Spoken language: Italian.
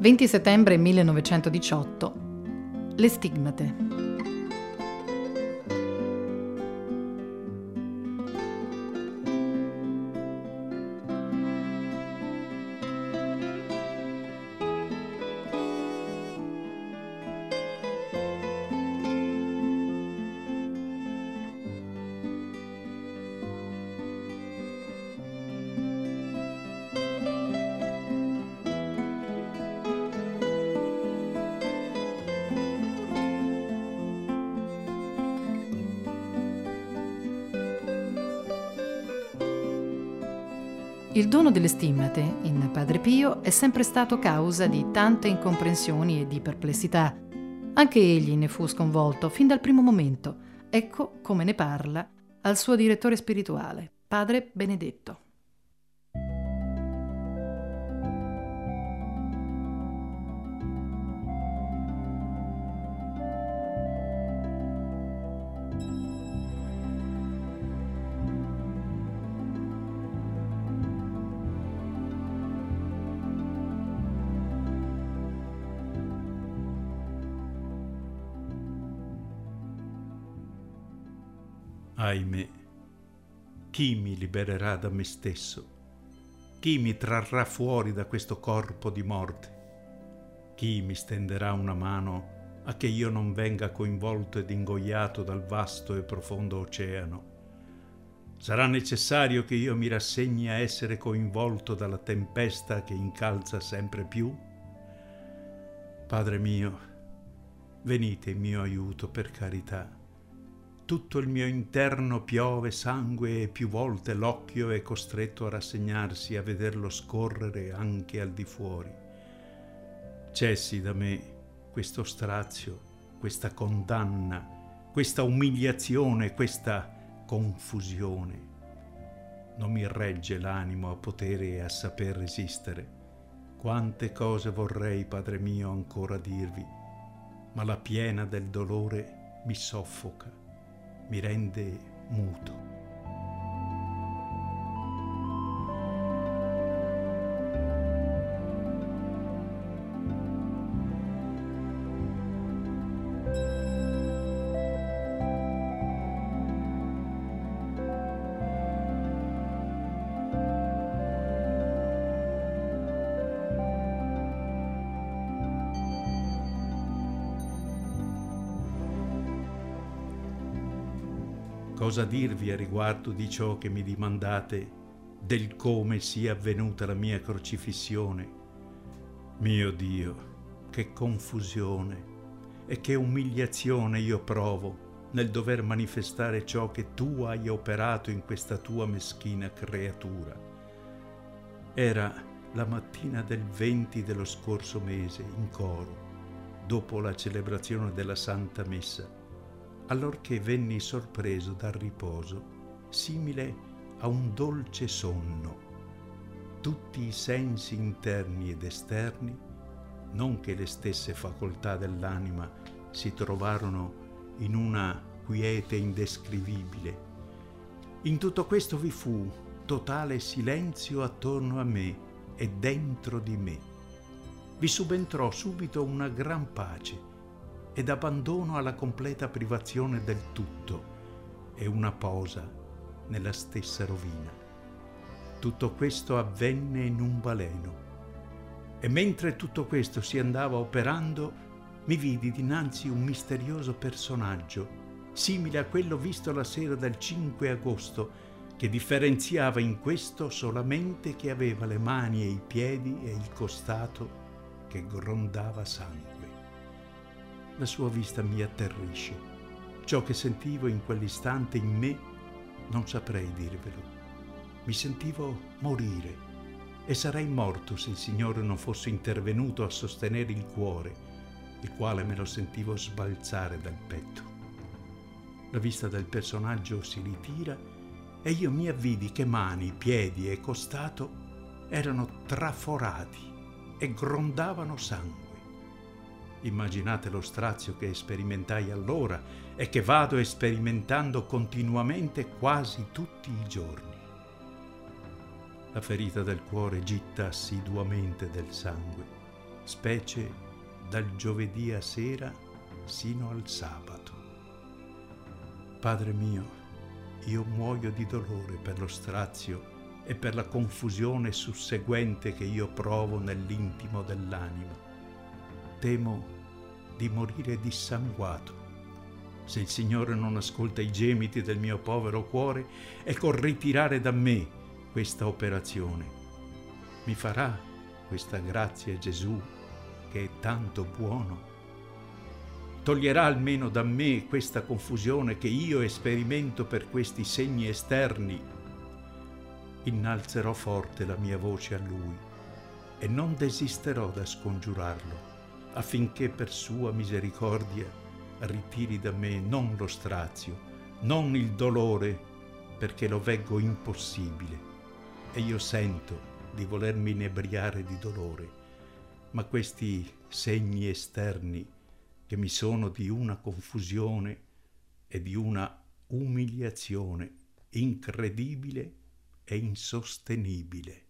20 settembre 1918. Le stigmate. Il dono delle stimmate in Padre Pio è sempre stato causa di tante incomprensioni e di perplessità. Anche egli ne fu sconvolto fin dal primo momento. Ecco come ne parla al suo direttore spirituale, Padre Benedetto. Ahimè, chi mi libererà da me stesso? Chi mi trarrà fuori da questo corpo di morte? Chi mi stenderà una mano a che io non venga coinvolto ed ingoiato dal vasto e profondo oceano? Sarà necessario che io mi rassegni a essere coinvolto dalla tempesta che incalza sempre più? Padre mio, venite in mio aiuto per carità tutto il mio interno piove sangue e più volte l'occhio è costretto a rassegnarsi a vederlo scorrere anche al di fuori. Cessi da me questo strazio, questa condanna, questa umiliazione, questa confusione. Non mi regge l'animo a potere e a saper resistere. Quante cose vorrei, Padre mio, ancora dirvi, ma la piena del dolore mi soffoca Mirainde muto. Cosa dirvi a riguardo di ciò che mi dimandate del come sia avvenuta la mia crocifissione. Mio Dio, che confusione e che umiliazione io provo nel dover manifestare ciò che tu hai operato in questa tua meschina creatura. Era la mattina del 20 dello scorso mese in coro, dopo la celebrazione della Santa Messa allorché venni sorpreso dal riposo, simile a un dolce sonno. Tutti i sensi interni ed esterni, non che le stesse facoltà dell'anima, si trovarono in una quiete indescrivibile. In tutto questo vi fu totale silenzio attorno a me e dentro di me. Vi subentrò subito una gran pace ed abbandono alla completa privazione del tutto e una posa nella stessa rovina. Tutto questo avvenne in un baleno e mentre tutto questo si andava operando mi vidi dinanzi un misterioso personaggio simile a quello visto la sera del 5 agosto che differenziava in questo solamente che aveva le mani e i piedi e il costato che grondava sangue la sua vista mi atterrisce. Ciò che sentivo in quell'istante in me non saprei dirvelo. Mi sentivo morire e sarei morto se il Signore non fosse intervenuto a sostenere il cuore, il quale me lo sentivo sbalzare dal petto. La vista del personaggio si ritira e io mi avvidi che mani, piedi e costato erano traforati e grondavano sangue. Immaginate lo strazio che sperimentai allora e che vado sperimentando continuamente quasi tutti i giorni. La ferita del cuore gitta assiduamente del sangue. specie dal giovedì a sera sino al sabato. Padre mio, io muoio di dolore per lo strazio e per la confusione susseguente che io provo nell'intimo dell'anima. Temo di morire dissanguato se il Signore non ascolta i gemiti del mio povero cuore e col ritirare da me questa operazione. Mi farà questa grazia Gesù che è tanto buono? Toglierà almeno da me questa confusione che io esperimento per questi segni esterni? Innalzerò forte la mia voce a Lui e non desisterò da scongiurarlo affinché per sua misericordia ritiri da me non lo strazio, non il dolore, perché lo veggo impossibile e io sento di volermi inebriare di dolore, ma questi segni esterni che mi sono di una confusione e di una umiliazione incredibile e insostenibile.